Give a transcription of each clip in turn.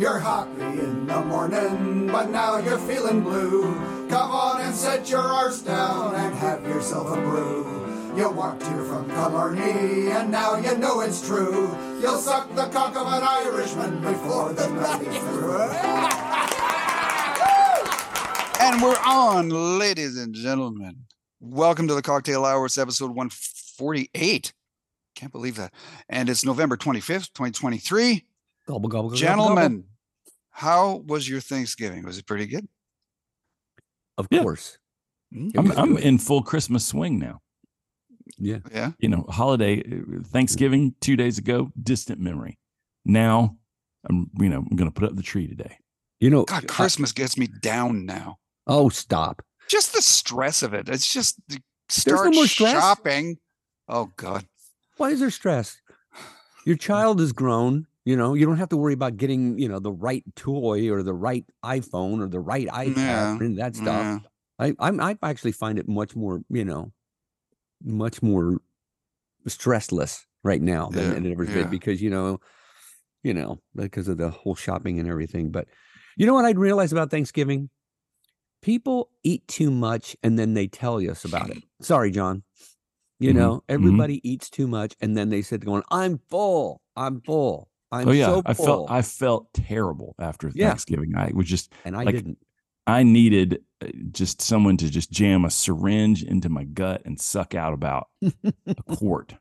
You're happy in the morning, but now you're feeling blue. Come on and set your arse down and have yourself a brew. You walked here from Killarney, and now you know it's true. You'll suck the cock of an Irishman before the night is through. And we're on, ladies and gentlemen. Welcome to the Cocktail Hours, episode 148. Can't believe that. And it's November 25th, 2023. Gobble, gobble, gobble, gobble. Gentlemen, how was your Thanksgiving? Was it pretty good? Of Yeah. course. It I'm I'm in full Christmas swing now. Yeah. Yeah. You know, holiday uh, Thanksgiving two days ago, distant memory. Now I'm you know I'm going to put up the tree today. You know, God, I- Christmas gets me down now. oh, stop. Just the stress of it. It's just the no start more shopping. Oh, God. Why is there stress? Your child is grown. You know, you don't have to worry about getting, you know, the right toy or the right iPhone or the right iPad Yeah, and that stuff. Yeah. I, I'm, I actually find it much more, you know, much more stressless right now than Yeah, it ever been because, you know, you know, because of the whole shopping and everything. But you know what I'd realize about Thanksgiving? People eat too much and then they tell us about it. Sorry, John. You Mhm, know, everybody eats too much and then they said going, I'm full. I'm full. I'm oh yeah, so I felt I felt terrible after Yeah. Thanksgiving. I was just and I like, didn't. I needed uh, just someone to just jam a syringe into my gut and suck out about a quart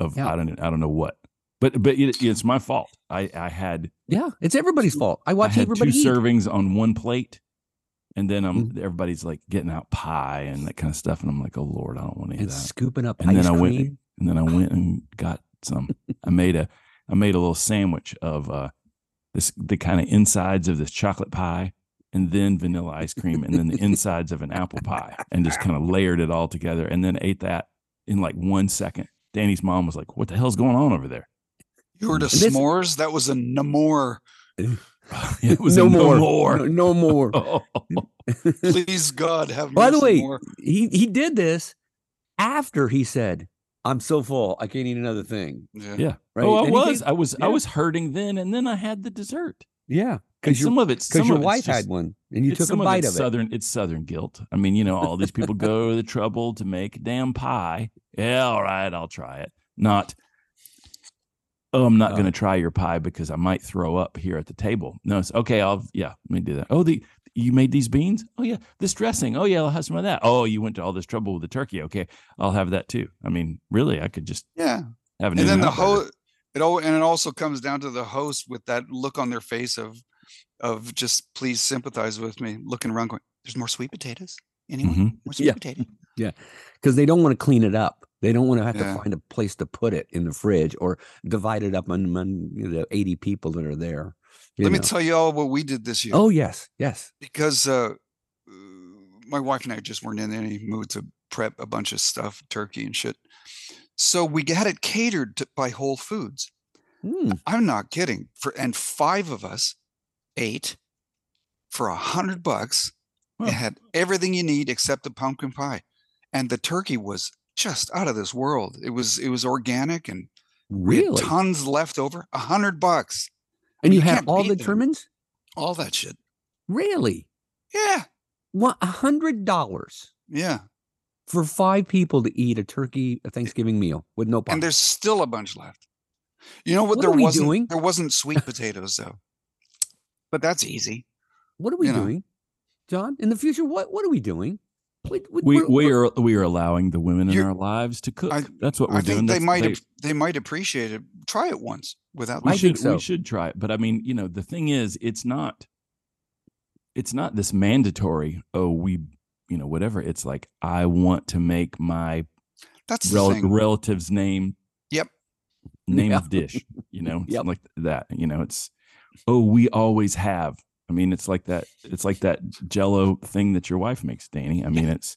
of Yeah. I don't I don't know what. But but it, it's my fault. I I had Yeah, it's everybody's fault. I watched I had everybody two eat. servings on one plate, and then um Mm. everybody's like getting out pie and that kind of stuff, and I'm like, oh lord, I don't want any and of that. scooping up And then I went- And then I went and got some. I made a I made a little sandwich of uh this the kind of insides of this chocolate pie, and then vanilla ice cream, and then the insides of an apple pie, and just kind of layered it all together, and then ate that in like one second. Danny's mom was like, "What the hell's going on over there?" You were to this- s'mores? That was a namor. it was no a more. more. No, no more. Oh, Please, God, have By the way, more. he he did this after he said, "I'm so full, I can't eat another thing." Yeah. yeah. Right? Oh, I And he was. I was. I was hurting then, and then I had the dessert. Yeah, because some of it's because some your of it's wife just- had one and you it's took a some bite it's of it. Southern, it's Southern guilt. I mean, you know, all these people go to the trouble to make a damn pie. Yeah, all right, I'll try it. Not, oh, I'm not Uh. going to try your pie because I might throw up here at the table. No, it's okay. I'll, yeah, let me do that. Oh, the you made these beans? Oh yeah, this dressing. Oh yeah, I'll have some of that. Oh, you went to all this trouble with the turkey. Okay, I'll have that too. I mean, really, I could just Yeah. have an and then the host it all and it also comes down to the host with that look on their face of of just please sympathize with me looking around going there's more sweet potatoes anyone Mhm. more sweet Yeah. potato Yeah, because they don't want to clean it up. They don't want to have Yeah. to find a place to put it in the fridge or divide it up among you know, 80 people that are there. Let me tell you all what we did this year Oh yes, yes. because uh my wife and i just weren't in any mood to prep a bunch of stuff turkey and shit so we had it catered to, by whole foods Mm, i'm not kidding for and five of us ate for a hundred bucks Huh. It had everything you need except the pumpkin pie, and the turkey was just out of this world. It was it was organic, and really? tons left over. A hundred bucks, And you, you can't all the them. trimmings? all that shit. Really? Yeah, What a hundred dollars yeah. for five people to eat a turkey a Thanksgiving meal with no pie. And there's still a bunch left. You know what? What there wasn't. doing? There wasn't sweet potatoes though, but that's easy. what are we you know. doing, John? In the future, what what are we doing? We we we're- we we're- we are allowing the women in our lives to cook. I- That's what we're I doing. they That's- might they- they might appreciate it. Try it once without. we I should so. we should try it but i mean you know the thing is it's not it's not this mandatory oh we you know whatever it's like i want to make my That's rel- relative's name Yep. name Yeah. of dish you know it's Yep. like that you know it's oh we always have i mean it's like that it's like that jello thing that your wife makes danny i mean it's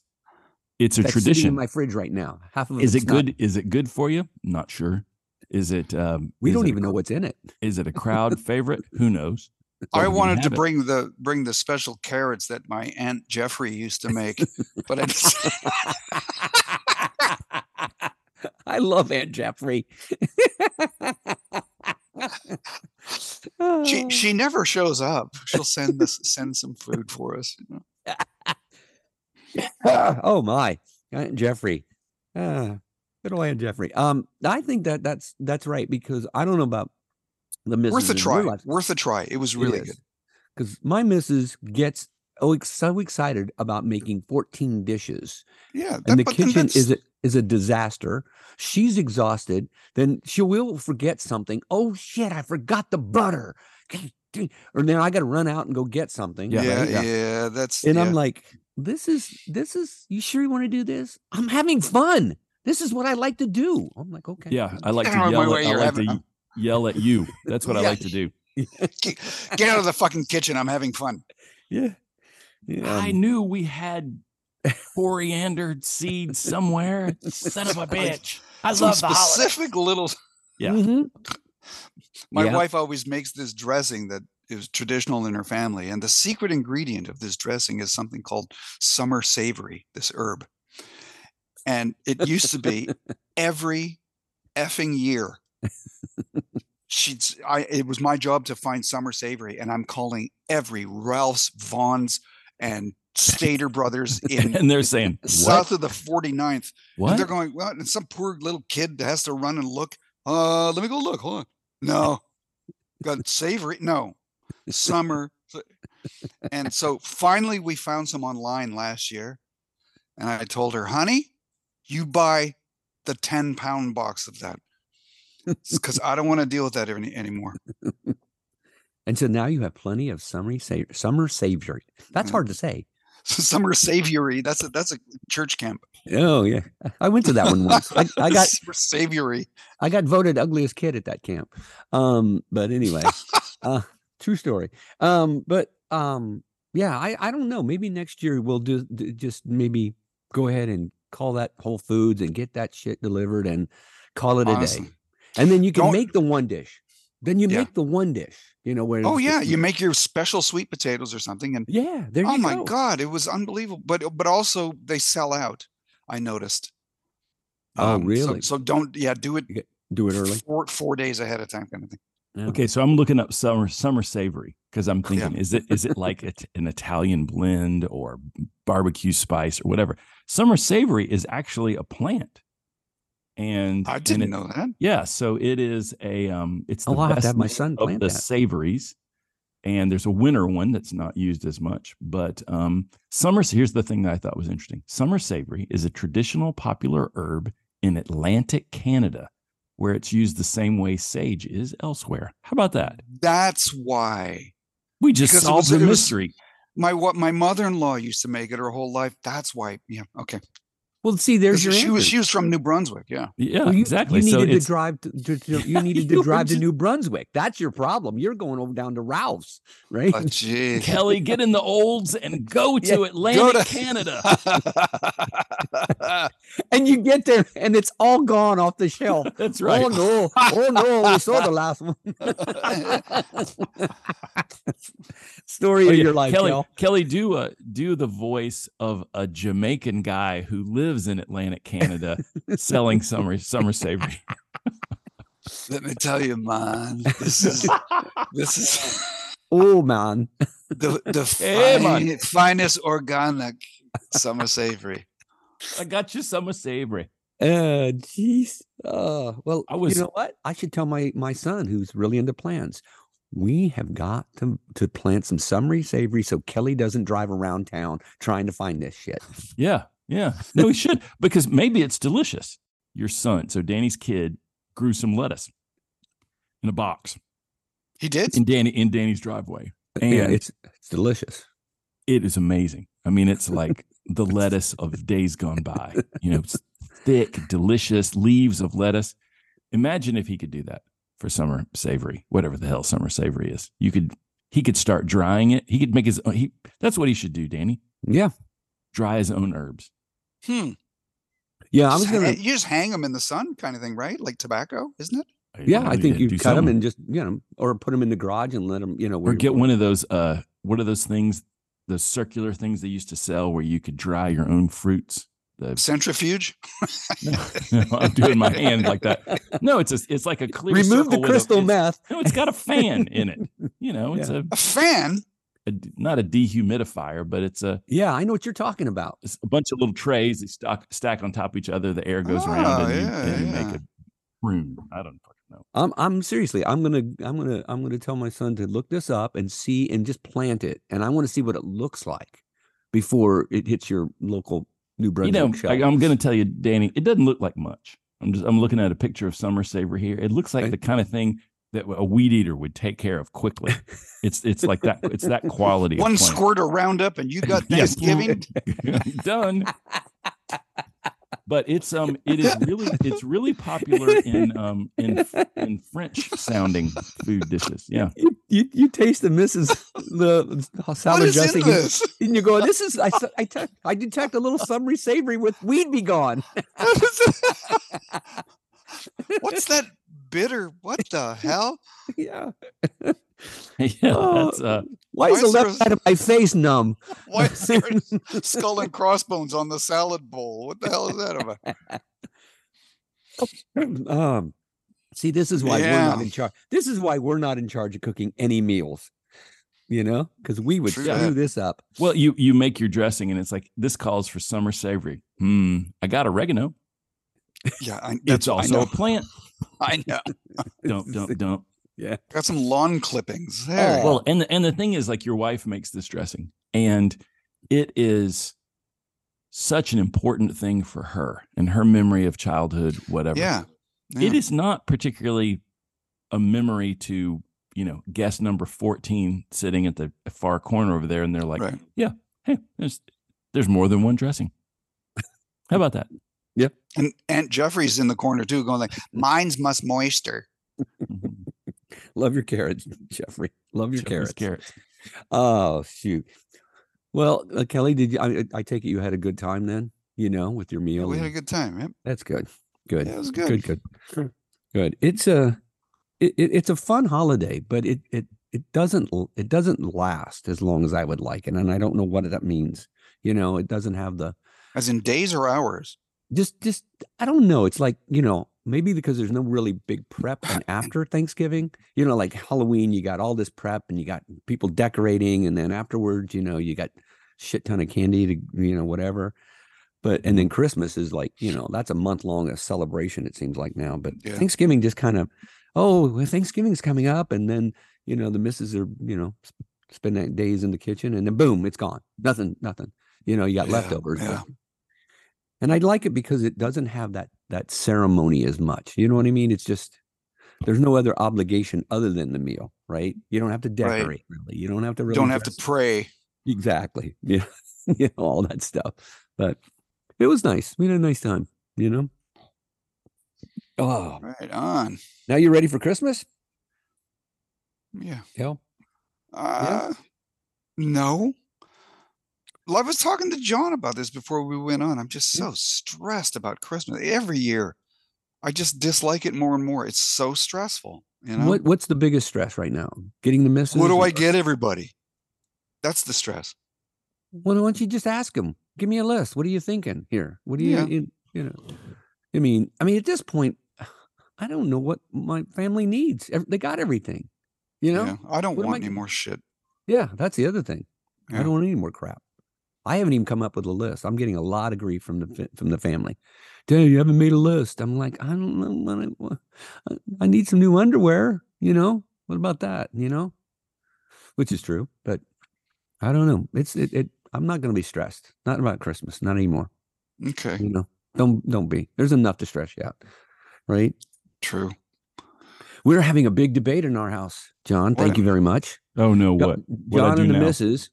it's a that's tradition in my fridge right now. Half of it's it not- good is it good for you not sure is it um We is don't it a even know what's in it. is it a crowd favorite who knows I wanted to have it. bring the bring the special carrots that my aunt Geoffrey used to make, but I just, I love Aunt Geoffrey. she she she never shows up. She'll send this send some food for us. you know. oh my, Aunt Geoffrey. Ah, good old Aunt Geoffrey. Um, I think that that's that's right because I don't know about the missus Worth a try. Worth a try. It was really is. good. because my missus gets oh so excited about making 14 dishes Yeah, that- and the kitchen is a, is a disaster she's exhausted then she will forget something oh shit i forgot the butter or then i got to run out and go get something yeah, right? yeah, That's and yeah. i'm like this is this is you sure you want to do this i'm having fun this is what i like to do i'm like okay Yeah, I like to Get out of my yell. way, At, I you're like having- to yell at you. That's what I like to do. Get get out of the fucking kitchen. I'm having fun. yeah yeah I um, knew we had coriander seed somewhere. Son of a bitch! I Some love the holiday. specific little. Yeah. mhm. My Yeah. wife always makes this dressing that is traditional in her family, and the secret ingredient of this dressing is something called summer savory. This herb, and it used to be every effing year. She'd s- I it was my job to find summer savory, and I'm calling every Ralph's, Vons, and Stater Brothers in And they're saying, "What? south of the 49th. And What? they're going, well, and some poor little kid has to run and look. Uh, let me go look. Hold on. No, got savory. No, summer. And so finally, we found some online last year, and I told her, honey, you buy the 10 pound box of that because I don't want to deal with that any, anymore. and so now you have plenty of summer sa- summer savory that's Mhm. hard to say summer savory. That's a that's a church camp. Oh yeah, I went to that one once. I, I got summer savory. I got voted ugliest kid at that camp. Um, but anyway, uh, true story. Um, but um, yeah, I I don't know. Maybe next year we'll do, do just maybe go ahead and call that Whole Foods and get that shit delivered and call it a day. And then you can Don't- make the one dish. Then you Yeah. make the one dish. You know where? Oh yeah, just- you make your special sweet potatoes or something, and yeah. There you oh my go. god, it was unbelievable. But but also they sell out. I noticed. Oh, Um, really? So, don't yeah, do it Do it early. four four days ahead of time, kind of thing. Yeah. Okay, so I'm looking up summer summer savory because I'm Yeah. thinking, is it is it like a, an Italian blend or barbecue spice or whatever? Summer savory is actually a plant, and I didn't it- know that. Yeah, so it is a um, it's the Oh, I'll have to best have my name son of plant the that. savories, and there's a winter one that's not used as much. But um, summer. Here's the thing that I thought was interesting: summer savory is a traditional popular herb in Atlantic Canada, where it's used the same way sage is elsewhere. How about that? That's why We just Because it solved was- the it was- mystery. my what my mother-in-law used to make it her whole life. That's why. Yeah. Okay. Well, see, there's your she was answer. she was from New Brunswick. Yeah. Yeah, Well, you, exactly. You so needed to drive to, to, to- you needed to were drive to New Brunswick. That's your problem. You're going over down to Ralph's, right? Oh, jeez. Kelly. Get in the olds and go to Yeah, Atlantic to- Canada. and you get there and it's all gone off the shelf. That's right. Oh no! Oh no! We saw the last one. Story Oh, of your life, Kelly. Kel. Kelly, do uh, do the voice of a Jamaican guy who lives in Atlantic Canada, selling summer summer savory. Let me tell you, man. This is this is Oh man! the the Hey, man. finest organic summer savory. I got you summer savory. Uh, jeez. Uh, well, I was- You know what? I should tell my my son who's really into plants. We have got to to plant some summery savory so Kelly doesn't drive around town trying to find this shit. Yeah, yeah. No, he should because maybe it's delicious. Your son, so Danny's kid, grew some lettuce in a box He did. in Danny in Danny's driveway, yeah, and it's it's delicious. it is amazing. I mean, it's like the lettuce of days gone by. You know, it's thick, delicious leaves of lettuce. Imagine if he could do that for summer savory, whatever the hell summer savory is. You could he could start drying it. He could make his own, he that's what he should do, Danny. Yeah, Dry his own herbs. Hmm. yeah. I was Just gonna. you just hang them in the sun, kind of thing, right? Like tobacco, isn't it? Yeah, I think you do cut them and just you know, or put them in the garage and let them. You know, or get one of those uh what are those things those circular things they used to sell where you could dry your own fruits the Centrifuge. no, I'm doing my hand like that. No, it's a, it's like a clear. Remove the circle with a- crystal meth. No, it's got a fan in it. You know, it's a, A fan. A d- not a dehumidifier, but it's a Yeah, I know what you're talking about. it's a bunch of little trays that stack stack on top of each other. The air goes around Oh, and you, yeah, you make a room. I don't fucking know. I'm I'm seriously, I'm gonna I'm gonna I'm gonna tell my son to look this up and see and just plant it. And I want to see what it looks like before it hits your local New Brunswick. You know, shelf. I, I'm going to tell you, Danny, it doesn't look like much. I'm just I'm looking at a picture of summer saver here. It looks like Right. the kind of thing that a weed eater would take care of quickly. It's it's like that. It's that quality. One plant. squirt of Roundup, and you got Thanksgiving. done. But it's um it is really it's really popular in um in in French sounding food dishes. Yeah. you, you you taste the Mrs. the What salad is in dressing, this? and you go, "This is I s- I, te- I detect a little summery savory with weed be gone." What is it? What's that bitter? What the hell? yeah. yeah, Oh, that's uh Why, is Why the is there left side of my face numb? Why is there skull and crossbones on the salad bowl? What the hell is that about? um, see, this is why we're not in charge. This is why we're not in charge of cooking any meals. You know, because we would True screw that. this up. well you you make your dressing and it's like this calls for summer savory. Hmm. I got oregano. Yeah, I, It's that's I also know. a plant. I know. Don't don't don't. Yeah, got some lawn clippings there. Oh. Well, and the, and the thing is, like, your wife makes this dressing, and it is such an important thing for her and her memory of childhood, whatever. yeah. It yeah. is not particularly a memory to you know guest number fourteen sitting at the far corner over there, and they're like, right. "Hey, there's there's more than one dressing." How about that? And Aunt Geoffrey's in the corner too, going like, "Mine's must moister." Love your carrots, Geoffrey. Love your Geoffrey's carrots. Oh shoot. Well, uh, Kelly, did you? I, I take it you had a good time then. You know, with your Yeah, meal. we had a good time. Yep. That's good. Good. Yeah, it was Good. good. Good. Good. It's a it, it, it's a fun holiday, but it it it doesn't it doesn't last as long as I would like it, and I don't know what that means. You know, it doesn't have the As in days or hours. Just just I don't know. It's like you know maybe because there's no really big prep and after Thanksgiving. You know, like Halloween, you got all this prep and you got people decorating, and then afterwards, you know, you got shit ton of candy to you know whatever. But and then mm-hmm. Christmas is like you know that's a month long a celebration. It seems like now, but Yeah. Thanksgiving just kind of oh Thanksgiving's coming up, and then you know the misses are you know sp- spending days in the kitchen, and then boom, it's gone. Nothing, nothing. You know, you got Yeah, leftovers. yeah. And I like it because it doesn't have that that ceremony as much. You know what I mean? It's just there's no other obligation other than the meal, right? You don't have to Right. decorate really. You don't have to really Don't have to pray. exactly. Yeah, you know all that stuff. But it was nice. We had a nice time. You know. Oh, Right on. now you're ready for Christmas? Yeah. Kel? Uh, No. I was talking to John about this before we went on. I'm just so stressed about Christmas every year. I just dislike it more and more. It's so stressful. You know. What What's the biggest stress right now? Getting the misses? What do I get everybody? That's the stress. Well, why don't you just ask them? Give me a list. What are you thinking here? What do you, Yeah. you, you know? I mean, I mean, at this point, I don't know what my family needs. They got everything, you know. yeah. I don't what want I any more shit. Yeah, that's the other thing. I don't want any more crap. I haven't even come up with a list. I'm getting a lot of grief from the from the family. Dad, you haven't made a list. I'm like, I don't know. What I, what- I- I need some new underwear. You know, what about that? You know, which is true, but I don't know. It's it. it I'm not going to be stressed. Not about Christmas. Not anymore. Okay. You know, don't don't be. There's enough to stress you out, right? True. We're having a big debate in our house, John. Thank What? you very much. Oh no, what? What'd I John do and the now? missus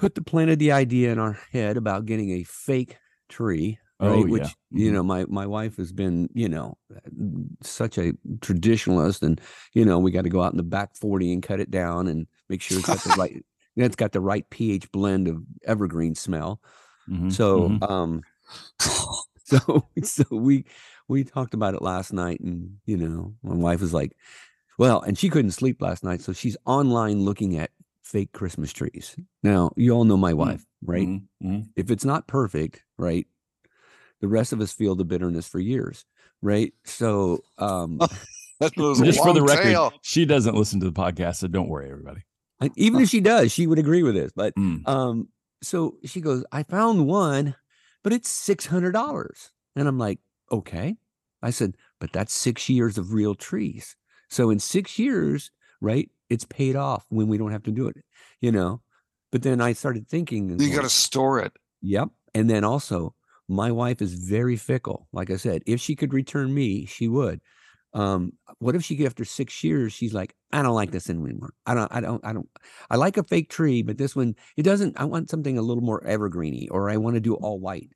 put the planted the idea in our head about getting a fake tree. Right? Oh, Which yeah. you Mhm. know, my my wife has been, you know, such a traditionalist, and you know, we got to go out in the back forty and cut it down and make sure it's got the right, it's got the right pH blend of evergreen smell. Mhm, So, mhm. um, so so we we talked about it last night, and you know, my wife was like, "Well," and she couldn't sleep last night, so she's online looking at fake Christmas trees. Now, you all know my wife, right? Mhm, mhm. If it's not perfect, right, The rest of us feel the bitterness for years, right? So, um, That Just for the record, tail. she doesn't listen to the podcast, so don't worry, everybody. I- even if she does, she would agree with this. But Mm. um, so she goes, I found one, but it's six hundred dollars, and I'm like, okay. I said, but that's six years of real trees. So in six years, right, it's paid off when we don't have to do it, you know. But then I started thinking, You got to store it. Yep. And then also, my wife is very fickle. Like I said, if she could return me, she would. Um, what if she after six years, she's like, I don't like this anymore. I don't, I don't, I don't, I like a fake tree, but this one, it doesn't, I want something a little more evergreeny, or I want to do all white.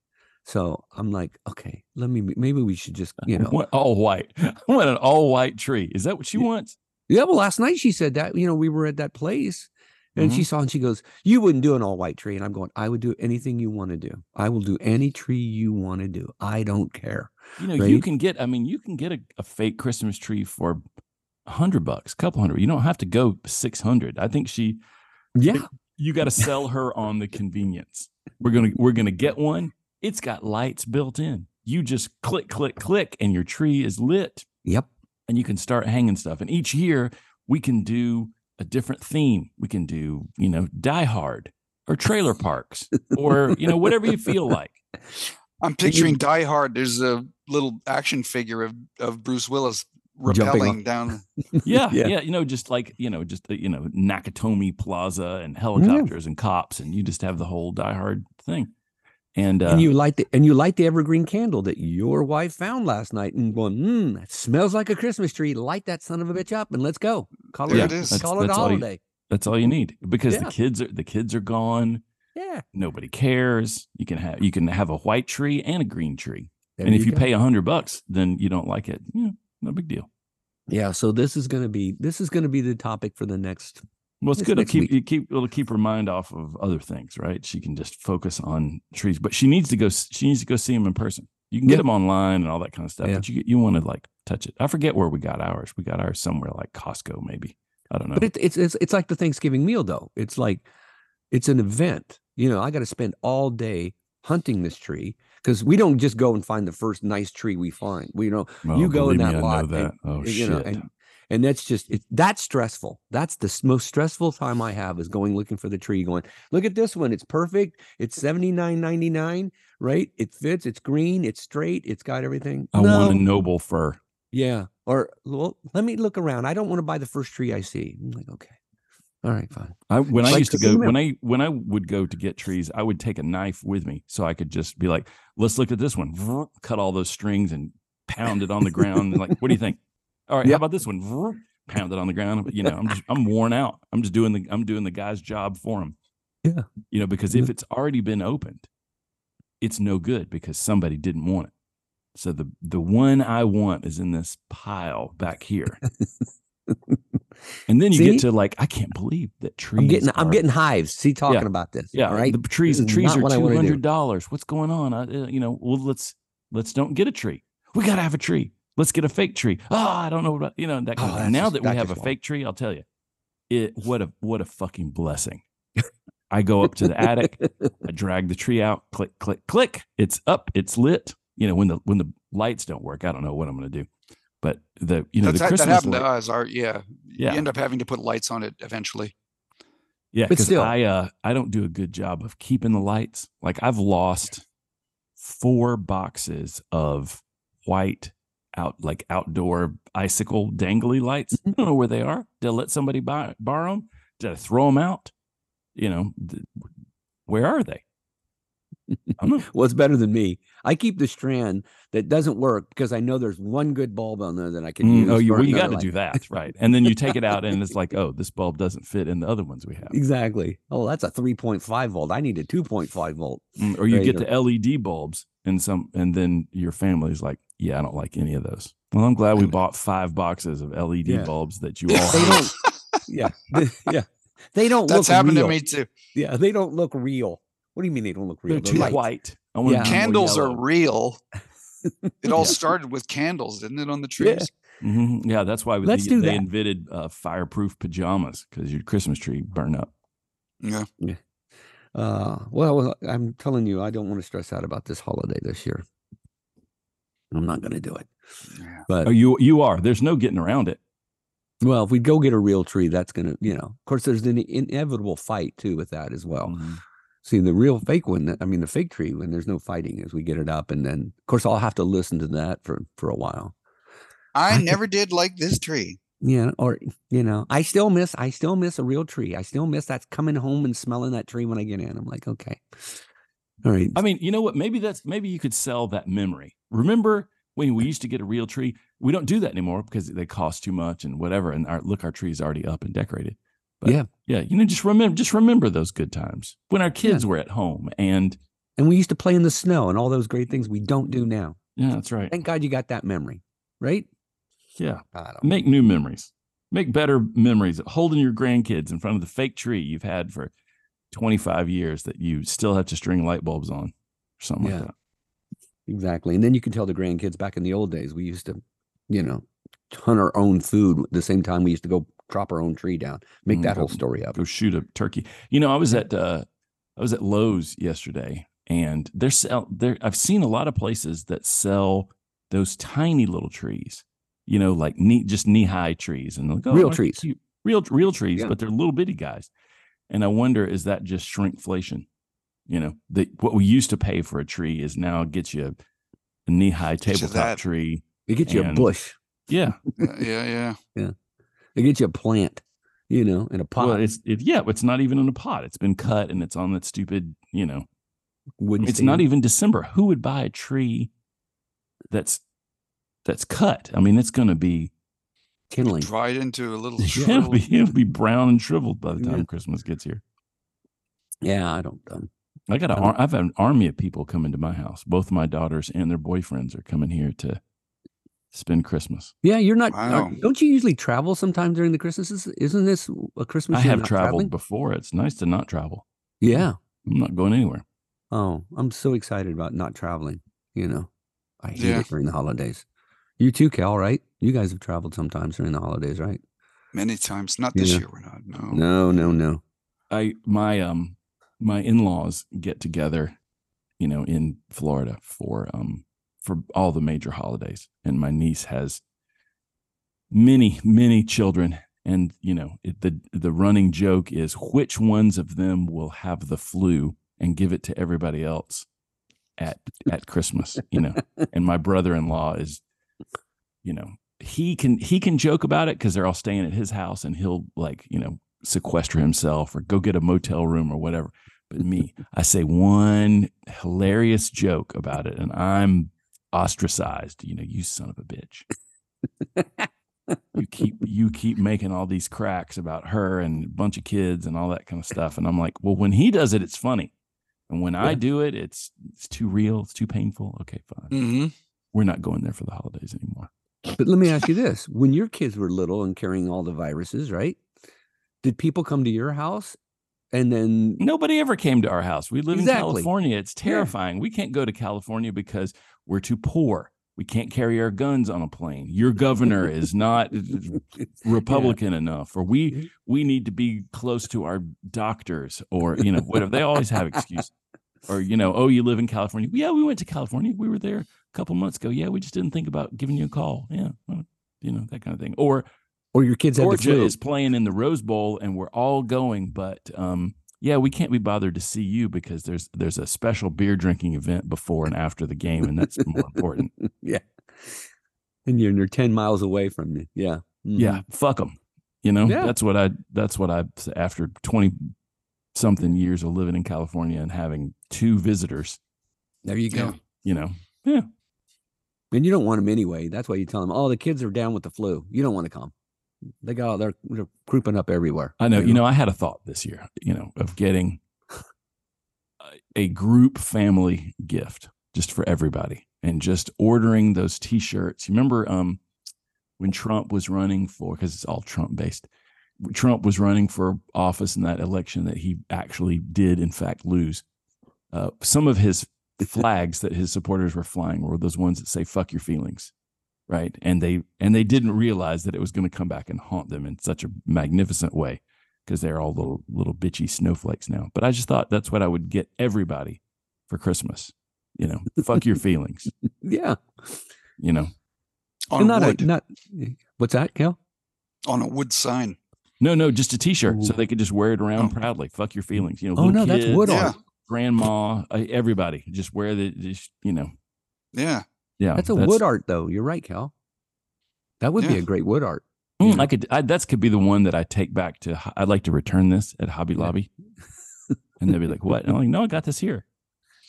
So I'm like, okay, let me, maybe we should just, you know, all white. I want an all white tree. Is that what she wants? Yeah. Well, last night she said that, you know, we were at that place and she mm-hmm. saw and she goes, You wouldn't do an all white tree. And I'm going, I would do anything you want to do. I will do any tree you want to do. I don't care. You know, you can get. I mean, you can get a, a fake Christmas tree for a hundred bucks, couple hundred. You don't have to go six hundred. I think she. Yeah. You got to sell her on the convenience. We're gonna we're gonna get one. It's got lights built in. You just click click click, and your tree is lit, Yep. And you can start hanging stuff. And each year we can do a different theme. We can do you know Die Hard or trailer parks or you know whatever you feel like. I'm picturing Die Hard. There's a little action figure of, of Bruce Willis Jumping rappelling down. Yeah, Yeah. yeah, you know, just like you know, just you know, Nakatomi Plaza and helicopters and cops, and you just have the whole Die Hard thing. And, uh, and you light the and you light the evergreen candle that your wife found last night and going, hmm, it smells like a Christmas tree. Light that son of a bitch up and let's go. Call it, it a- is. That's- call it a that's all you- holiday. that's all you need because the kids are the kids are gone. Yeah. Nobody cares. You can have you can have a white tree and a green tree, There and if you go. pay a hundred bucks, then you don't like it. Yeah, no big deal. Yeah. So this is gonna be this is gonna be the topic for the next Well, it's good to keep you keep it'll keep her mind off of other things, right? She can just focus on trees, but she needs to go. She needs to go see them in person. You can get them online and all that kind of stuff, Yeah. but you you want to like touch it. I forget where we got ours. We got ours somewhere like Costco, maybe. I don't know. But it, it's it's it's like the Thanksgiving meal though. It's like it's an event. You know, I got to spend all day hunting this tree because we don't just go and find the first nice tree we find. We know Oh, you go in that me, lot. that. And, oh you shit! know, and and that's just it, that's stressful. That's the most stressful time I have is going looking for the tree. Going, look at this one. It's perfect. It's seventy nine ninety nine. Right? It fits. It's green. It's straight. It's got everything. I want a noble fir. Yeah. Or well, let me look around. I don't want to buy the first tree I see. I'm like, okay, all right, fine. I when I used to go when I when I would go to get trees, I would take a knife with me so I could just be like, let's look at this one, cut all those strings and pound it on the ground. Like, what do you think? All right, how about this one? Vroom, Pound it on the ground. You know, I'm just I'm worn out. I'm just doing the I'm doing the guy's job for him. Yeah. You know, because if it's already been opened, it's no good because somebody didn't want it. So the the one I want is in this pile back here. And then you See? get to like, I can't believe that trees. I'm getting I'm getting hives. See, talking about this. yeah, All right. The trees, the trees are two hundred dollars. What's going on? I, uh, you know, well, let's let's don't get a tree. We gotta have a tree. Let's get a fake tree. Oh, I don't know about you know that. Kind Oh, of Now just- that we that have a fake tree, I'll tell you, it what a what a fucking blessing. I go up to the attic, I drag the tree out, click, click, click. It's up, it's lit. You know, when the when the lights don't work, I don't know what I'm gonna do. But the you know That's, the Christmas that happened light- to us. Our yeah. Yeah. You end up having to put lights on it eventually. Yeah, But because still. I uh I don't do a good job of keeping the lights. Like I've lost four boxes of white out like outdoor icicle dangly lights. I mm-hmm. don't know where they are. Did I let somebody buy borrow them? Did I throw them out? You know, th- where are they? I don't know. What's better than me? I keep the strand that doesn't work because I know there's one good bulb on there that I can use. Mm, oh, you, well, you got to do that, right? And then you take it out, and it's like, oh, this bulb doesn't fit in the other ones we have. Exactly. Oh, that's a 3.5 volt. I need a 2.5 volt. Mm, or you Right, get or- the LED bulbs and some, and then your family's like, "Yeah, I don't like any of those." Well, I'm glad we bought five boxes of LED Yeah. bulbs that you all. They don't. yeah. They- yeah. They don't That's look happened real. to me too. Yeah. They don't look real. What do you mean they don't look real? They're They're too lights. white. I want Yeah. Candles are real. It all Yeah. started with candles, didn't it, on the Yeah. trees? Mhm. Yeah, that's why Let's they, do they that. invented uh, fireproof pajamas because your Christmas tree burned up. Yeah. Uh, well, I'm telling you, I don't want to stress out about this holiday this year. I'm not going to do it. Yeah. But Oh, you you are. There's no getting around it. well, if we go get a real tree, that's going to, you know, of course, there's an inevitable fight too with that as well. Mhm. See, the real fake one, that I mean, the fake tree, when there's no fighting as we get it up. And then, of course, I'll have to listen to that for, for a while. I I- never did like this tree. Yeah. Or, you know, I still miss, I still miss a real tree. I still miss that coming home and smelling that tree when I get in. I'm like, okay. All right. I mean, you know what? Maybe that's maybe you could sell that memory. Remember when we used to get a real tree? We don't do that anymore because they cost too much and whatever. And our look, our tree's already up and decorated. But Yeah. yeah. You know, just remember, just remember those good times when our kids were at home. And and we used to play in the snow and all those great things we don't do now. yeah, that's right. Thank God you got that memory, right? Yeah, make new memories, make better memories. of Holding your grandkids in front of the fake tree you've had for 25 years that you still have to string light bulbs on, or something Yeah. like that. Exactly. And then you can tell the grandkids back in the old days, we used to, you know, hunt our own food at the same time we used to go chop our own tree down, make Mm, that go- whole story up. go shoot a turkey. You know, I was at uh I was at Lowe's yesterday and they're sell there I've seen a lot of places that sell those tiny little trees, you know, like knee just knee high trees and like, oh, Real trees. cute?" Real real trees, Yeah. but they're little bitty guys. And I wonder is that just shrinkflation? You know, that what we used to pay for a tree is now gets you a knee high tabletop tree. It gets you a bush, Yeah. Yeah, yeah, yeah. it gets you a plant, you know, in a pot. Well, it's it, yeah, it's not even in a pot. It's been cut and it's on that stupid, you know, wooden it's not even December. Who would buy a tree that's that's cut? I mean, it's going to be kindling. Dried into a little it'll be it'll be brown and shriveled by the time Yeah. Christmas gets here. Yeah, I don't. Um, I got a, I don't- ar- I've had an army of people coming to my house. Both my daughters and their boyfriends are coming here to spend Christmas. yeah, you're not. are- Wow. don't you usually travel sometime during the Christmases? Isn't this a Christmas? I have traveled traveling? before. It's nice to not travel. Yeah. I'm not going anywhere. Oh, I'm so excited about not traveling. You know, I hate Yeah. it during the holidays. You too, Cal, right? You guys have traveled sometimes during the holidays, right? Many times. Not this Yeah. year. We're not. No. No, no, no. I my um my in-laws get together, you know, in Florida for um for all the major holidays and my niece has many many children and you know it, the the running joke is which ones of them will have the flu and give it to everybody else at at Christmas, you know. and my brother-in-law is you know, he can he can joke about it cuz they're all staying at his house and he'll like, you know, sequester himself or go get a motel room or whatever. But me, I say one hilarious joke about it and I'm ostracized. You know, you son of a bitch. you keep you keep making all these cracks about her and a bunch of kids and all that kind of stuff. And I'm like, well, when he does it, it's funny. And when I do it, it's it's too real, it's too painful. Okay, fine. hmm We're not going there for the holidays anymore. But let me ask you this: When your kids were little and carrying all the viruses, right? Did people come to your house and then Nobody ever came to our house. We live in California. It's Yeah. terrifying. We can't go to California because we're too poor. We can't carry our guns on a plane. Your governor is not Republican enough, or we we need to be close to our doctors, or you know whatever. They always have excuses. Or you know, oh, you live in California? Yeah, we went to California. We were there a couple months ago. Yeah, we just didn't think about giving you a call. Yeah, well, you know that kind of thing. Or or your kids had the Georgia flu? is playing in the Rose Bowl, and we're all going, but um, yeah, we can't be bothered to see you because there's there's a special beer drinking event before and after the game, and that's more important. yeah. And you're, you're 10 miles away from you. Yeah. Mhm. Yeah, fuck them. You know, Yeah. that's what I. That's what I. After twenty something years of living in California and having two visitors, There you go. You know, yeah, And you don't want them anyway. That's why you tell them, oh, the kids are down with the flu. You don't want to come. They got they're, they're creeping up everywhere. I know. You know, I had a thought this year. You know, of getting a- group family gift just for everybody, and just ordering those T-shirts. You remember um, when Trump was running for because it's all Trump based. Trump was running for office in that election that he actually did in fact lose. Uh, some of his flags that his supporters were flying were those ones that say "fuck your feelings," right? And they and they didn't realize that it was going to come back and haunt them in such a magnificent way because they're all little little bitchy snowflakes now. But I just thought that's what I would get everybody for Christmas. You know, fuck your feelings. Yeah. you know. On not wood. a not. What's that, Cal? on a wood sign. No, no, just a T-shirt, so they could just wear it around Oh. proudly. Fuck your feelings, you know. Oh little no, that's wood Yeah. art. Grandma, uh, everybody, just wear the, just, you know, Yeah. Yeah. That's a wood art, though. You're right, Cal. That would be a great wood art. Mm, I could. I, that's could be the one that I take back to. I'd like to return this at Hobby Yeah. Lobby, and they'll be like, "What?" And I'm like, "No, I got this here."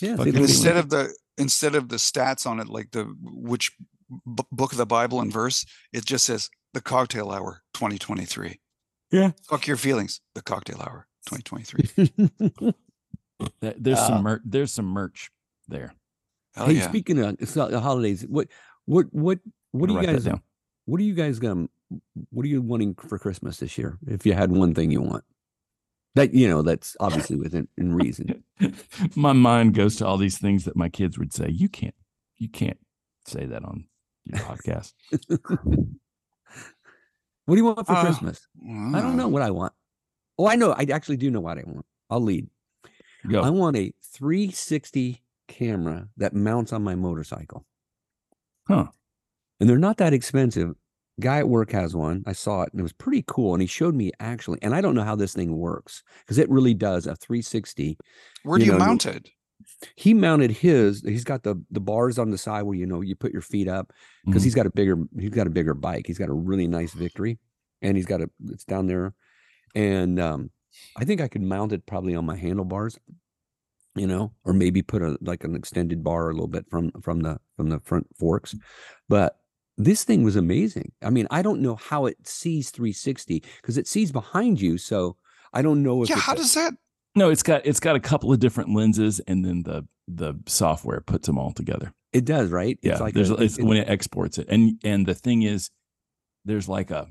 Yeah, see, it. look at Instead of the instead of the stats on it, like the which b- book of the Bible and verse, it just says the cocktail hour 2023. Yeah. Fuck your feelings. The cocktail hour 2023. There's Ah. some mer- there's some merch there. Hell hey, yeah. speaking of it's not the holidays, what what what what I'm do you gonna write that guys what are you guys going what are you wanting for Christmas this year? If you had one thing you want. That you know, that's obviously within in reason. my mind goes to all these things that my kids would say. You can't. You can't say that on your podcast. What do you want for Uh, Christmas? I don't know what I want. Oh, I know. I actually do know what I want. I'll lead. Go. I want a 360 camera that mounts on my motorcycle. Huh. And they're not that expensive. Guy at work has one. I saw it and it was pretty cool. And he showed me actually, and I don't know how this thing works because it really does a 360. Where do you you, mount it? He mounted his, he's got the the bars on the side where you know you put your feet up because Mhm. he's got a bigger he's got a bigger bike. He's got a really nice victory. And he's got a it's down there. And um I think I could mount it probably on my handlebars, you know, or maybe put a like an extended bar a little bit from from the from the front forks. Mm. But this thing was amazing. I mean, I don't know how it sees 360 because it sees behind you. So I don't know if Yeah, how a- does that? No, it's got it's got a couple of different lenses, and then the the software puts them all together. it does, right? Yeah, It's like there's a- it's it- when it exports it, and and the thing is, there's like a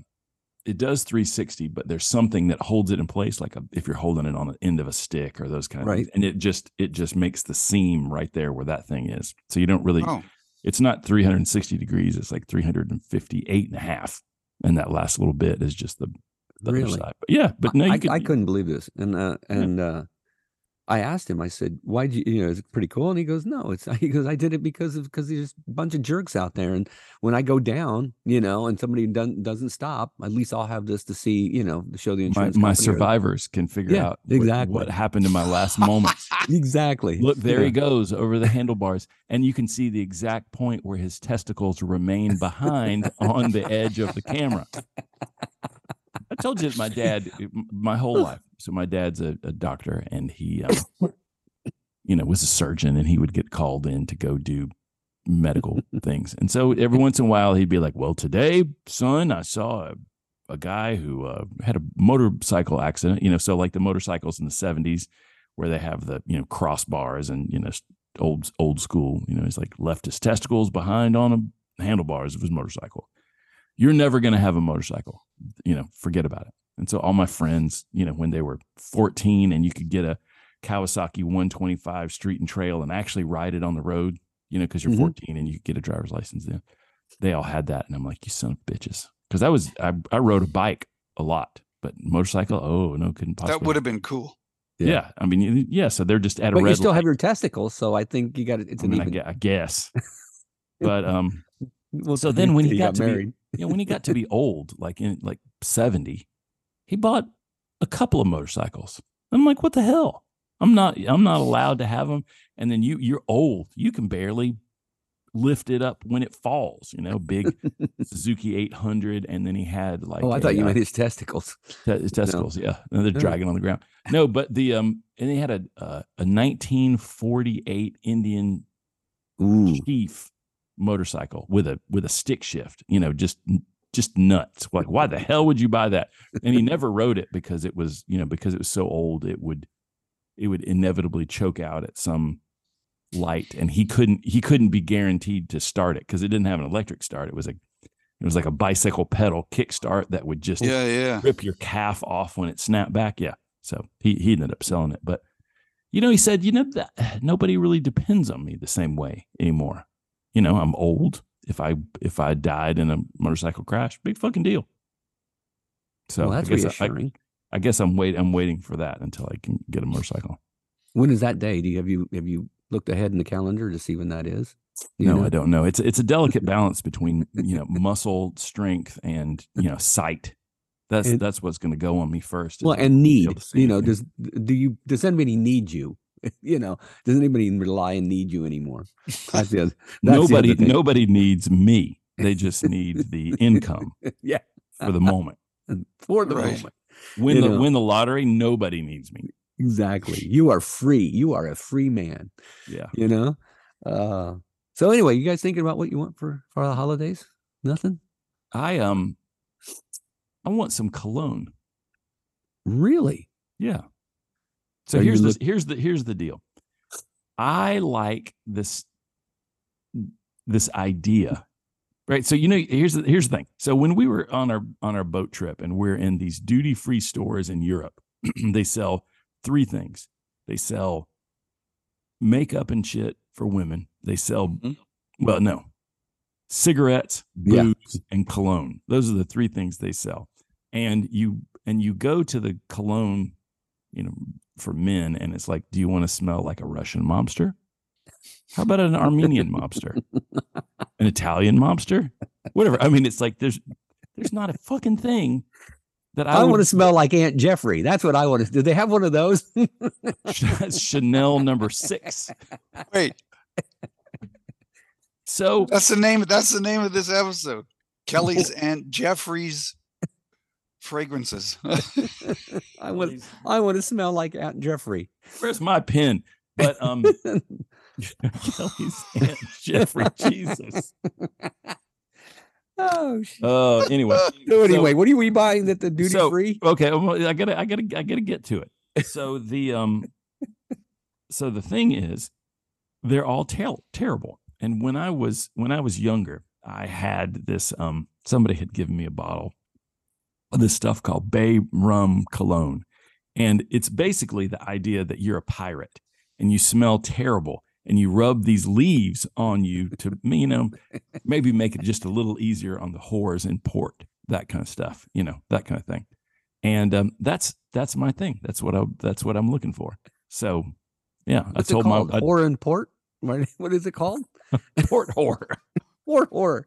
it does 360, but there's something that holds it in place, like a, if you're holding it on the end of a stick or those kind of Right. things, and it just it just makes the seam right there where that thing is. So you don't really Oh, it's not 360 degrees it's like 358 and a half and that last little bit is just the, the other side but yeah but no you I, could, I couldn't believe this, and uh, Yeah. and uh, I asked him. I said, "Why do you? You know, it's pretty cool?" And he goes, "No, it's." He goes, "I did it because of because there's a bunch of jerks out there, and when I go down, you know, and somebody doesn't doesn't stop, at least I'll have this to see, you know, to show the my, insurance. my company or- survivors can figure Yeah, out what- exactly. what, happened in my last moments Exactly. look there Yeah. he goes over the handlebars and you can see the exact point where his testicles remain behind on the edge of the camera i told you my dad my whole life so my dad's a, a doctor and he um, you know was a surgeon and he would get called in to go do medical things. And so every once in a while he'd be like well today son i saw a, a guy who uh, had a motorcycle accident you know so like the motorcycles in the 70s where they have the you know crossbars and you know old old school you know he's like left his testicles behind on a handlebars of his motorcycle you're never going to have a motorcycle you know forget about it and so all my friends you know when they were 14 and you could get a kawasaki 125 street and trail and actually ride it on the road you know because you're Mhm. 14 and you get a driver's license then they all had that and i'm like you son of bitches because i was I, I rode a bike a lot but motorcycle oh no couldn't possibly that would have been cool. yeah. I mean, yeah. So they're just at a red you still light. have your testicles, so I think you got it. It's I, an mean, I, even. gue- I guess. But um, well, so then when he you got to be- married, you know, when he got to be old, like in like seventy, he bought a couple of motorcycles. I'm like, what the hell? I'm not. I'm not allowed to have them. And then you, you're old. You can barely lift it up when it falls. You know, big Suzuki 800, and then he had like. oh, I a, thought you uh, meant his testicles. Te- his testicles, yeah. And they're dragging on the ground. No, but the um, and he had a uh, a 1948 Indian Ooh, chief motorcycle with a with a stick shift. You know, just just nuts. Like, why the hell would you buy that? And he never rode it because it was you know because it was so old. It would it would inevitably choke out at some light, and he couldn't he couldn't be guaranteed to start it because it didn't have an electric start. It was a it was like a bicycle pedal kickstart that would just Yeah, yeah. rip your calf off when it snapped back. Yeah. So he he ended up selling it. But you know, he said, you know, that nobody really depends on me the same way anymore. You know, I'm old. If I if I died in a motorcycle crash, big fucking deal. So well, that's I guess I, reassuring. I guess I'm wait I'm waiting for that until I can get a motorcycle. When is that day? Do you have you have you looked ahead in the calendar to see when that is? no, know? I don't know. It's it's a delicate balance between you know muscle strength and you know sight. That's And- that's what's going to go on me first. Well, and need. able to see You know, anything. does do you does anybody need you? you know, does anybody rely and need you anymore? That's the other, that's the nobody other nobody needs me. They just need the income yeah, for the moment. for the Right. moment. Win You the know. win the lottery. Nobody needs me. Exactly. You are free. You are a free man. Yeah. You know. Uh, so anyway, you guys thinking about what you want for for the holidays? Nothing. I um, I want some cologne. Really? Yeah. So here's the look- here's the here's the deal. I like this this idea. Right. So you know, here's the here's the thing. So when we were on our on our boat trip and we're in these duty-free stores in Europe, they sell three things. They sell makeup and shit for women. They sell Mhm. well, no. Cigarettes, Yeah. booze, and cologne. Those are the three things they sell. And you and you go to the cologne, you know, for men, and it's like, do you want to smell like a Russian mobster? How about an Armenian mobster? An Italian mobster? Whatever. I mean, it's like there's there's not a fucking thing that I, I, want to smell like Aunt Geoffrey. That's what I want to. Do they have one of those? Chanel number six. Wait, So that's the name. That's the name of this episode. Kelly's Aunt Geoffrey's fragrances. I want. I want to smell like Aunt Geoffrey. where's my pen? But um Kelly's Aunt Geoffrey, Jesus. oh shit. Uh anyway. So anyway, what are we buying that the duty so- free? okay well, i gotta i gotta i gotta get to it so the um so the thing is they're all ter- terrible and when i was when i was younger i had this um somebody had given me a bottle of this stuff called bay rum cologne and it's basically the idea that you're a pirate and you smell terrible and you rub these leaves on you to you know maybe make it just a little easier on the whores in port that kind of stuff you know that kind of thing and um, that's that's my thing. That's what I that's what I'm looking for. So, yeah, What's I told my Whore and port. What, is it called? port whore. Whore, whore.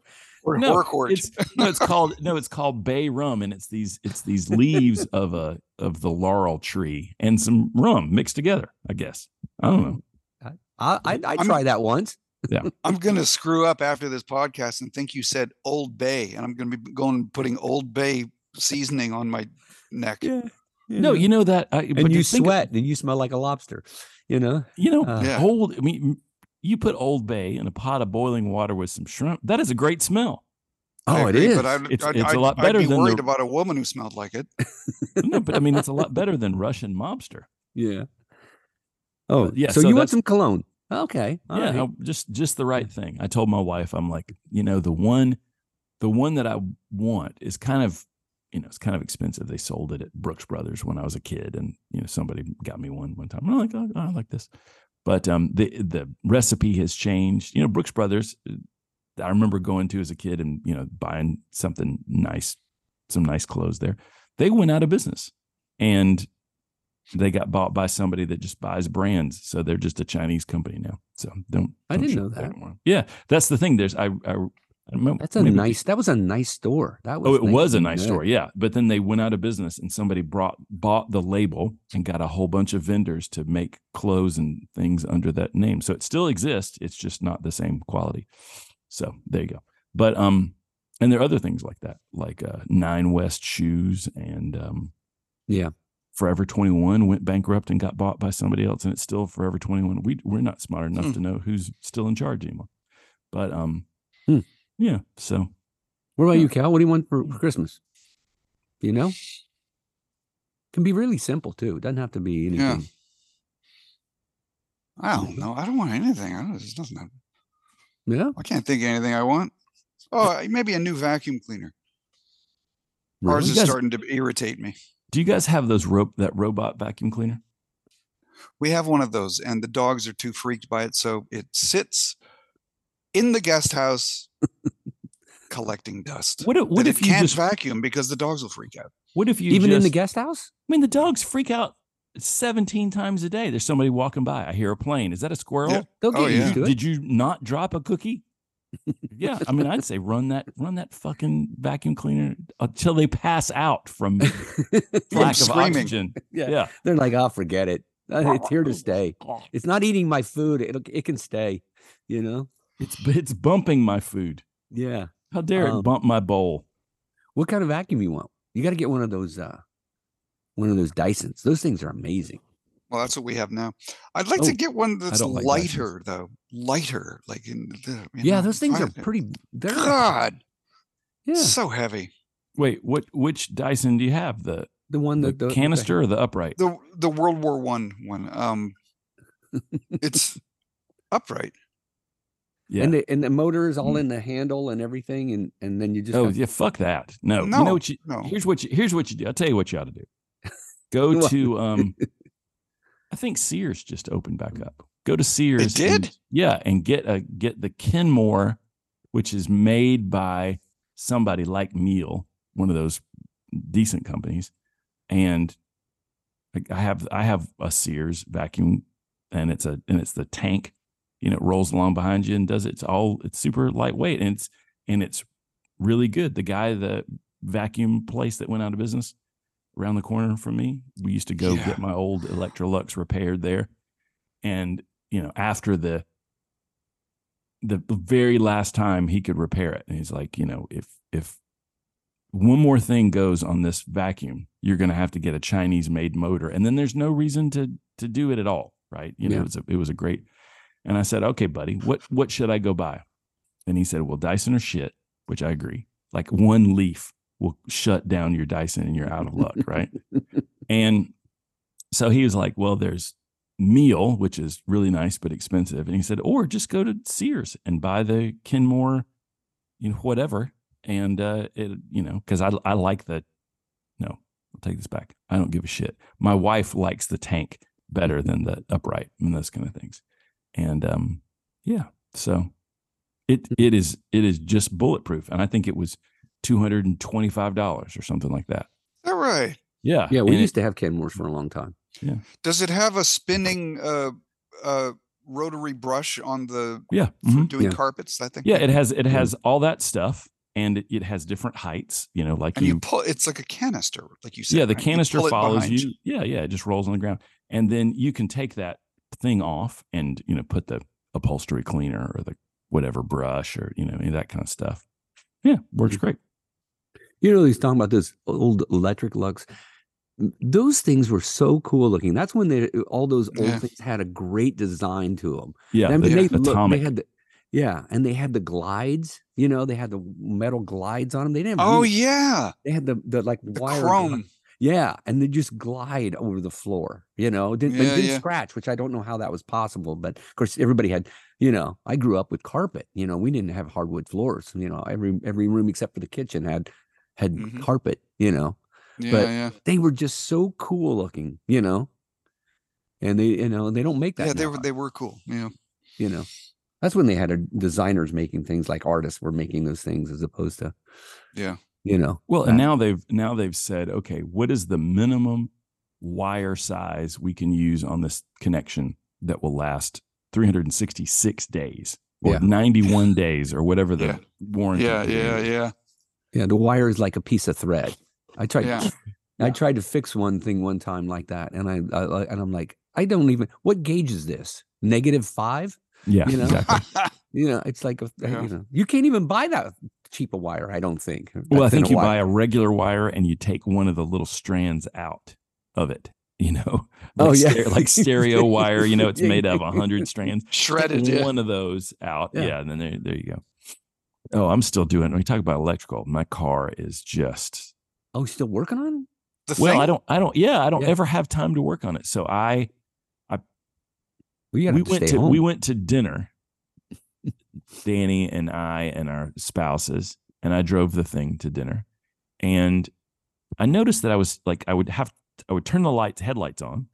Or no, Horcourt. it's no, it's called no, it's called bay rum, and it's these it's these leaves of a of the laurel tree and some rum mixed together. I guess I don't know. I I, I I'm- tried that once. Yeah, I'm gonna screw up after this podcast and think you said Old Bay, and I'm gonna be going putting Old Bay seasoning on my neck. Yeah. No, you know that. I, but and you to think- sweat and you smell like a lobster. You know. You know, Uh, Yeah. old. I mean, you put Old Bay in a pot of boiling water with some shrimp. That is a great smell. I Oh, it agree, is. But I'd, It's- I'd, it's a I'd- lot I'd better be than the- worried about a woman who smelled like it. no, but I mean, it's a lot better than Russian mobster. yeah. Oh, yeah, So, so you want some cologne? Okay. all yeah, right. I- just just the right thing. I told my wife, I'm like, you know, the one, the one that I want is kind of, you know, it's kind of expensive. They sold it at Brooks Brothers when I was a kid, and you know, somebody got me one one time. And I'm like, oh, I like this, but um, the the recipe has changed. You know, Brooks Brothers. uh, I remember going to as a kid and you know buying something nice, some nice clothes there. They went out of business, and they got bought by somebody that just buys brands. So they're just a Chinese company now. So don't. I don't didn't know that. anymore. Yeah, that's the thing. There's I. I, I remember, That's a maybe- nice. That was a nice store. That was. Oh, it was a nice yeah. store, yeah. But then they went out of business, and somebody brought bought the label and got a whole bunch of vendors to make clothes and things under that name. So it still exists. It's just not the same quality. So there you go. But um, and there are other things like that, like uh, Nine West shoes and um, Yeah. Forever 21 went bankrupt and got bought by somebody else, and it's still Forever 21. We we're not smart enough Hmm. to know who's still in charge anymore. But um, Hmm. Yeah. So What about Yeah. you, Cal? What do you want for, for mm. Christmas? Do you know? Can be really simple too. It doesn't have to be anything. Yeah. I don't know. I don't want anything. I don't, there's nothing. I, Yeah. I can't think of anything I want. Oh, maybe a new vacuum cleaner. Ours is guys- starting to irritate me. Do you guys have those rope that robot vacuum cleaner? We have one of those, and the dogs are too freaked by it, so it sits in the guest house collecting dust. What if, what if it you can't just vacuum because the dogs will freak out. what if you Even in the just- guest house? I mean the dogs freak out 17 times a day. There's somebody walking by. I hear a plane. Is that a squirrel? Yeah. They'll get Oh, yeah. used it. Did you not drop a cookie? yeah, I mean, I'd say run that run that fucking vacuum cleaner until they pass out from lack of screaming. oxygen. Yeah. Yeah. They're like, "I'll forget it. Uh, It's here to stay. It's not eating my food. It it can stay." You know? It's it's bumping my food. Yeah. How dare Um, it bump my bowl? What kind of vacuum you want? You got to get one of those. uh One of those Dysons. Those things are amazing. Well, that's what we have now. I'd like Oh, to get one that's like lighter, though. Lighter, like in the, yeah, know, those things are pretty. They're God, yeah. so heavy. Wait, what? Which Dyson do you have? The The one the that the, the- canister or the upright? The the World War One one. Um, it's upright. Yeah. and the and the motor is all Mm. in the handle and everything, and and then you just oh have- yeah, fuck that. No, you know what you no. here's what you here's what you do. I'll tell you what you ought to do. Go to um I think Sears just opened back up. Go to Sears. did? and- yeah, and get a get the Kenmore, which is made by somebody like Miele, one of those decent companies. And I- I have I have a Sears vacuum and it's a and it's the tank, you know, it rolls along behind you and does it. It's all it's super lightweight and it's and it's really good. The guy, the vacuum place that went out of business around the corner from me, we used to go Yeah. get my old Electrolux repaired there. And, you know, after the the very last time he could repair it, and he's like, you know, if if one more thing goes on this vacuum, you're going to have to get a Chinese made motor, and then there's no reason to to do it at all, right? You know, Yeah. it was a, it was a great. And I said, okay, buddy, what what should I go buy? And he said, well, Dyson or shit, which I agree. Like one leaf will shut down your Dyson, and you're out of luck, right? And so he was like, well, there's Miele, which is really nice but expensive. And he said, or just go to Sears and buy the Kenmore, you know, whatever. And uh it, you know, because I I like the no, I'll take this back. I don't give a shit. My wife likes the tank better than the upright and those kind of things. And um, yeah, so it it is it is just bulletproof. And I think it was two hundred and twenty five dollars or something like that. All right. Yeah. yeah, we and it- used to have Kenmores for a long time. Yeah. Does it have a spinning uh uh rotary brush on the yeah. for mhm. doing Yeah. carpets? I think. Yeah, it has it has all that stuff, and it, it has different heights. You know, like and you, you, pull. It's like a canister, like you said. yeah, the right? Canister pull follows behind you. Yeah, yeah, it just rolls on the ground, and then you can take that thing off and you know put the upholstery cleaner or the whatever brush or you know any of that kind of stuff. Yeah, works Mhm. great. You know, he's talking about those old electric lux. Those things were so cool looking. That's when they all those old Yeah. things had a great design to them. Yeah, I mean, the they look, they had the yeah, and they had the glides. You know, they had the metal glides on them. They didn't. Have Oh yeah, they had the the like the wire. chrome. Yeah, and they just glide over the floor. You know, didn't, Yeah, didn't yeah. scratch, which I don't know how that was possible. But of course, everybody had. You know, I grew up with carpet. You know, we didn't have hardwood floors. You know, every every room except for the kitchen had had Mhm. carpet. You know, Yeah, but- yeah, they were just so cool looking. You know, and they you know they don't make that. yeah. They now, were they were cool. Yeah. you know that's when they had a, designers making things like artists were making those things as opposed to Yeah. You know Well, and uh, now they've now they've said, okay, what is the minimum wire size we can use on this connection that will last 366 days or Yeah. 91 days or whatever the Yeah. warranty Yeah, period yeah, is. yeah. yeah the wire is like a piece of thread i tried Yeah. i tried to fix one thing one time like that and I, I I- and i'm like i don't even what gauge is this negative five Yeah, You know? exactly. you know it's like a, Yeah. you know you can't even buy that cheap a wire i don't think Well, I think you wire. buy a regular wire and you take one of the little strands out of it. You know, Oh, like yeah. ster- like stereo wire. You know, it's made of a hundred strands. Take Shredded. Yeah. one of those out. Yeah. Yeah. and then there, there you go. Oh, I'm still doing. When you talk about electrical, my car is just oh still working on it The well. thing, I don't. I don't. Yeah, I don't Yeah. ever have time to work on it. So I well, we went to home. we went to dinner danny and i and our spouses and i drove the thing to dinner. And i noticed that i was like i would have i would turn the lights headlights on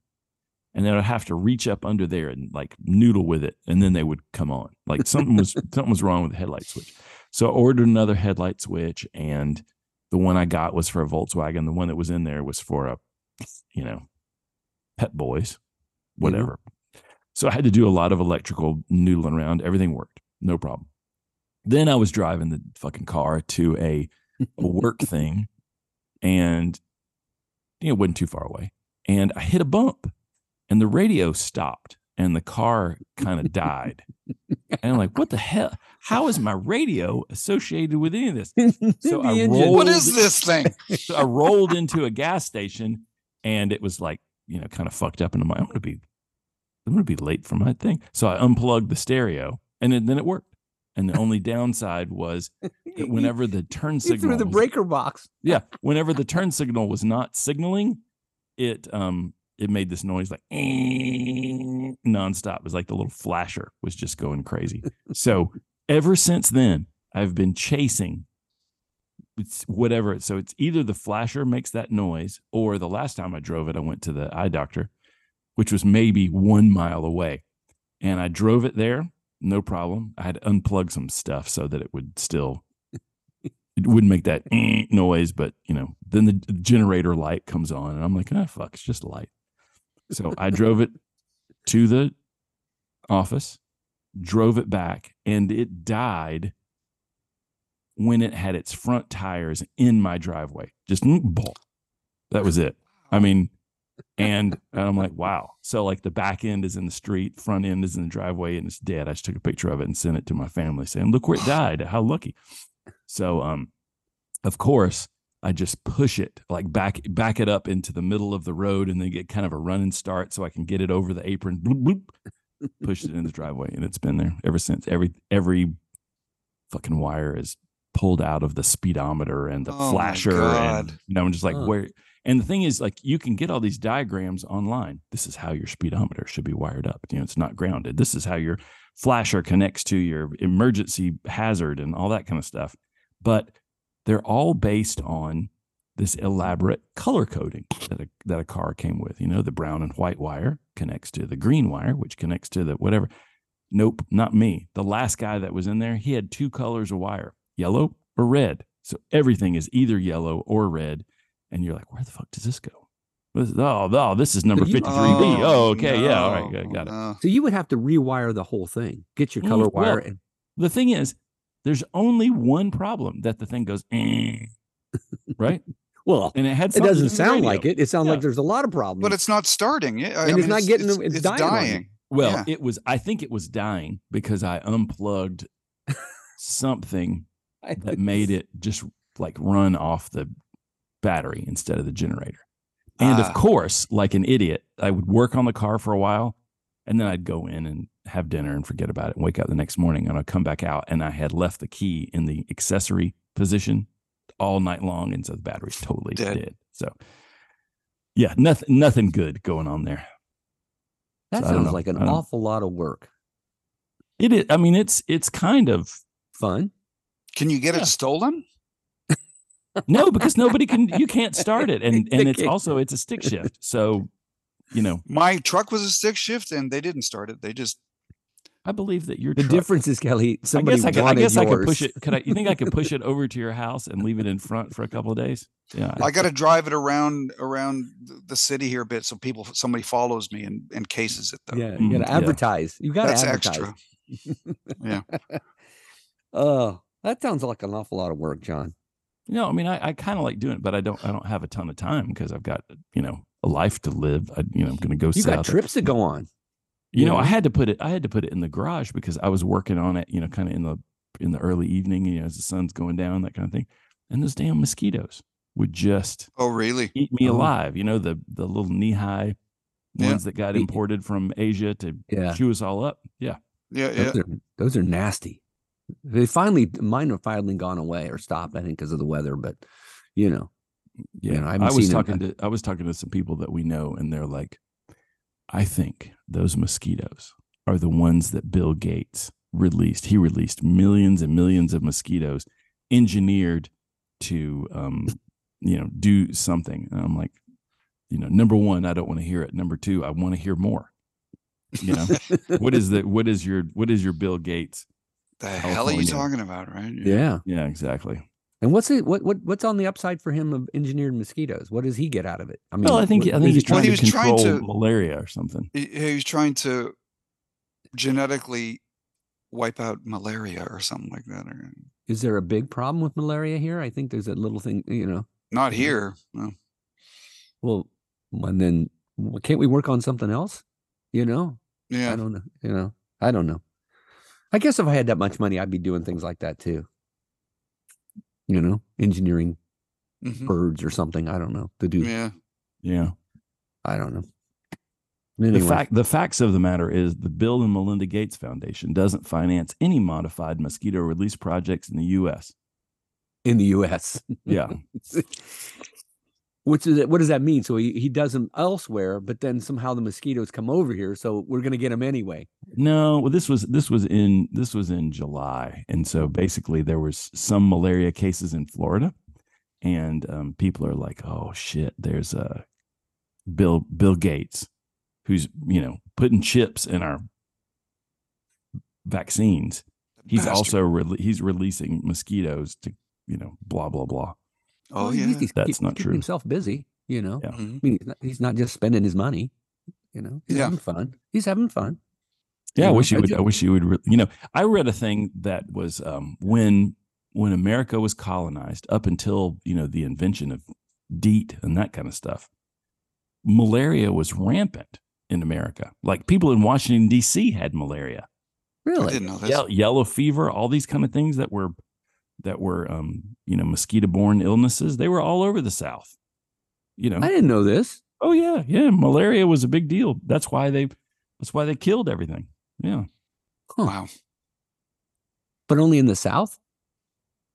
and then i'd have to reach up under there and like noodle with it and then they would come on. Like something was something was wrong with the headlight switch. So i ordered another headlight switch and the one i got was for a volkswagen. The one that was in there was for a you know Pep Boys, mm-hmm. whatever. So I had to do a lot of electrical noodling around. Everything worked, no problem. Then I was driving the fucking car to a, a work thing, and you know, it wasn't too far away. And I hit a bump, and the radio stopped, and the car kind of died. And I'm like, what the hell? How is my radio associated with any of this? So I engine. rolled- What is this thing? So I rolled into a gas station and it was like, you know, kind of fucked up. And I'm like, I'm gonna be I'm gonna be late for my thing. So I unplugged the stereo and then, then it worked. And the only downside was that whenever the turn signal threw the breaker box. yeah, whenever the turn signal was not signaling, it um it made this noise like nonstop. It was like the little flasher was just going crazy. So ever since then, I've been chasing it's whatever. So it's either the flasher makes that noise, or the last time I drove it, I went to the eye doctor, which was maybe one mile away. And I drove it there, no problem. I had to unplug some stuff so that it would still it wouldn't make that noise, but you know, then the generator light comes on, and I'm like, ah, fuck, it's just a light. So I drove it to the office, drove it back, and it died when it had its front tires in my driveway. Just mm, that was it. I mean, and, I'm like, wow. So like the back end is in the street, front end is in the driveway, and it's dead. I just took a picture of it and sent it to my family, saying, "Look where it died. How lucky." So, um, of course, I just push it like back back it up into the middle of the road, and then get kind of a running start so I can get it over the apron. Bloop, bloop, push it in the driveway, and it's been there ever since. Every every fucking wire is pulled out of the speedometer and the Oh flasher, and you know, I'm just like Huh. where. And the thing is, like, you can get all these diagrams online. This is how your speedometer should be wired up. You know, it's not grounded. This is how your flasher connects to your emergency hazard and all that kind of stuff. But they're all based on this elaborate color coding that a, that a car came with. You know, the brown and white wire connects to the green wire, which connects to the whatever. Nope, not me. The last guy that was in there, he had two colors of wire, yellow or red. So everything is either yellow or red. And you're like, where the fuck does this go? Oh, oh, this is number 53B. Oh, okay. Yeah. All right. no, Got, got it. no. So you would have to rewire the whole thing. Get your color well, wire and The thing is, there's only one problem that the thing goes, "Eh," right? well, And it had it doesn't sound like it. It sounds Yeah. like there's a lot of problems. But it's not starting. Yeah, I And it's mean, not getting- It's, it's it's dying dying. Well, Yeah. it was. I think it was dying because I unplugged something I that made it just like run off the battery instead of the generator. And Ah. of course, like an idiot, I would work on the car for a while and then I'd go in and have dinner and forget about it and wake up the next morning and I'd come back out and I had left the key in the accessory position all night long. And so the battery's totally Dead. dead. So yeah, nothing nothing good going on there. that So sounds like an awful lot of work. It is I mean it's it's kind of Fun. Can you get Yeah. it stolen? No, because nobody can you can't start it. And and it's also it's a stick shift. So, you know, My truck was a stick shift, and they didn't start it. They just I believe that your The truck- difference is, Kelly, somebody I guess I could, I wanted guess I could yours. push it. Could I? You think I could push it over to your house and leave it in front for a couple of days? Yeah. I got to drive it around around the city here a bit, so people somebody follows me and, and cases it though. Yeah, you Mm, got to yeah. advertise. You got to that's advertise. extra. yeah, Oh, that sounds like an awful lot of work, John. No, I mean, I, I kind of like doing it, but I don't. I don't have a ton of time because I've got you know a life to live. I, you know, I'm going to go. You sit got out there. trips to go on. You know, I had to put it. I had to put it in the garage because I was working on it. You know, kind of in the in the early evening. You know, as the sun's going down, that kind of thing. And those damn mosquitoes would just Oh, really? eat me Oh. alive. You know, the the little knee high Yeah. ones that got imported from Asia to Yeah, chew us all up. Yeah. Yeah, yeah. are, those are nasty. They finally, mine have finally gone away or stopped. I think because of the weather, but you know, Yeah, know, I I, was talking to I was talking to some people that we know, and they're like, "I think those mosquitoes are the ones that Bill Gates released. He released millions and millions of mosquitoes, engineered to, um, you know, do something." And I'm like, you know, number one, I don't want to hear it. Number two, I want to hear more. You know, what is the what is your what is your Bill Gates? The hell are you talking about, right? yeah. Yeah, exactly. And what's it? What what what's on the upside for him of engineered mosquitoes? What does he get out of it? I mean, well, I think what- I think he's he Well, trying he to was trying control to- malaria or something. He, he was trying to genetically wipe out malaria or something like that. Or Is there a big problem with malaria here? I think there's a little thing, you know. not here. No. Well, and then can't we work on something else? You know, Yeah. I don't know. You know, I don't know. I guess if I had that much money, I'd be doing things like that too. You know, engineering Mhm. birds or something. I don't know to do. Yeah. Yeah. I don't know. The fact the facts of the matter is the Bill and Melinda Gates Foundation doesn't finance any modified mosquito release projects in the US. in the U.S. Yeah. Which is what does that mean? So he, he does them elsewhere, but then somehow the mosquitoes come over here, so we're gonna get them anyway. No, well this was this was in this was in July. And so basically there was some malaria cases in Florida and um, people are like, "Oh shit, there's a Bill Bill Gates who's, you know, putting chips in our vaccines. He's Bastard. also rele- he's releasing mosquitoes to, you know, blah blah blah. Oh Well, yeah. he's That's keep- not keeping true. Himself busy, you know. Yeah. Mhm. I mean, he's not, he's not just spending his money. You know, he's Yeah. having fun. He's having fun. Yeah, You I know, wish you would. ju- I wish you would. Re- you know, I read a thing that was um, when when America was colonized, up until you know the invention of DEET and that kind of stuff, malaria was rampant in America. Like people in Washington D.C. had malaria, I Really? didn't know this. Ye- yellow fever, all these kind of things that were that were um, you know mosquito borne illnesses. They were all over the South. You know, I didn't know this. oh yeah, yeah, malaria was a big deal. That's why they that's why they killed everything. Yeah. Wow. But only in the South?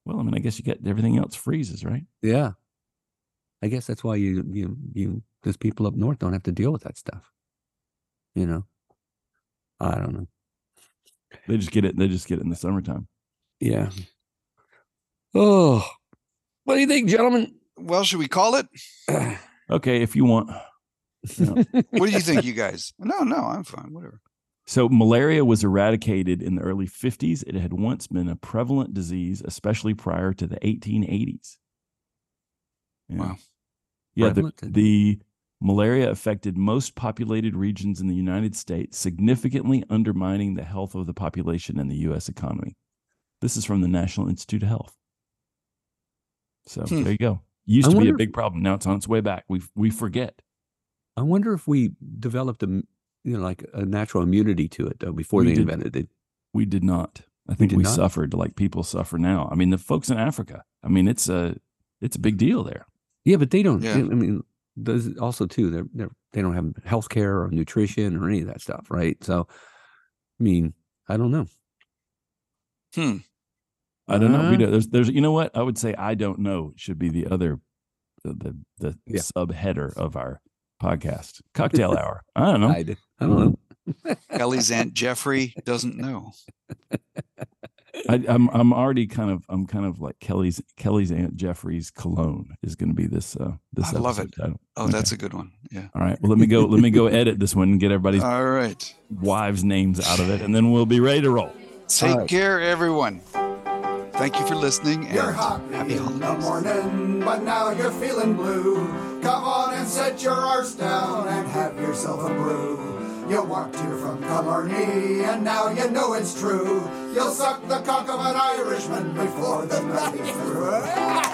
Well, I mean, I guess you get everything else freezes, right? Yeah. I guess that's why you you you those people up north don't have to deal with that stuff. You know. I don't know. They just get it. They just get it in the summertime. Yeah. Oh. What do you think, gentlemen? Well, should we call it? Okay, if you want. What do you think, you guys? No, no, I'm fine. Whatever. So malaria was eradicated in the early 50s. It had once been a prevalent disease, especially prior to the 1880s. Yeah. Wow. Yeah, the, the malaria affected most populated regions in the United States, significantly undermining the health of the population and the U.S. economy. This is from the National Institute of Health. So Hmm. there you go. Used I to be a big problem. Now it's on its way back. We we forget. I wonder if we developed a you know like a natural immunity to it though before We they did. invented it. We did not. I think did we suffered like people suffer now. I mean, the folks in Africa. I mean, it's a it's a big deal there. Yeah, but they don't. Yeah. I mean, those also too. They're, they're they don't have health care or nutrition or any of that stuff, right? So, I mean, I don't know. Hmm. I don't know. We Uh, don't, there's there's you know what I would say. I don't know. Should be the other the the, the Yeah. subheader of our podcast cocktail hour. I don't know. I don't know. Ellie's Aunt Geoffrey doesn't know. I, I'm I'm already kind of I'm kind of like Kelly's Kelly's aunt Geoffrey's cologne is going to be this uh this I love it. title. Oh, Okay. that's a good one. Yeah. all right. Well, let me go. let me go edit this one and get everybody's All right. wives' names out of it, and then we'll be ready to roll. Take right. care, everyone. Thank you for listening and You're happy happy in the holidays. morning, but now you're feeling blue. Come on and set your arse down and have yourself a brew. You walked here from Killarney, and now you know it's true. You'll suck the cock of an Irishman before the night is through.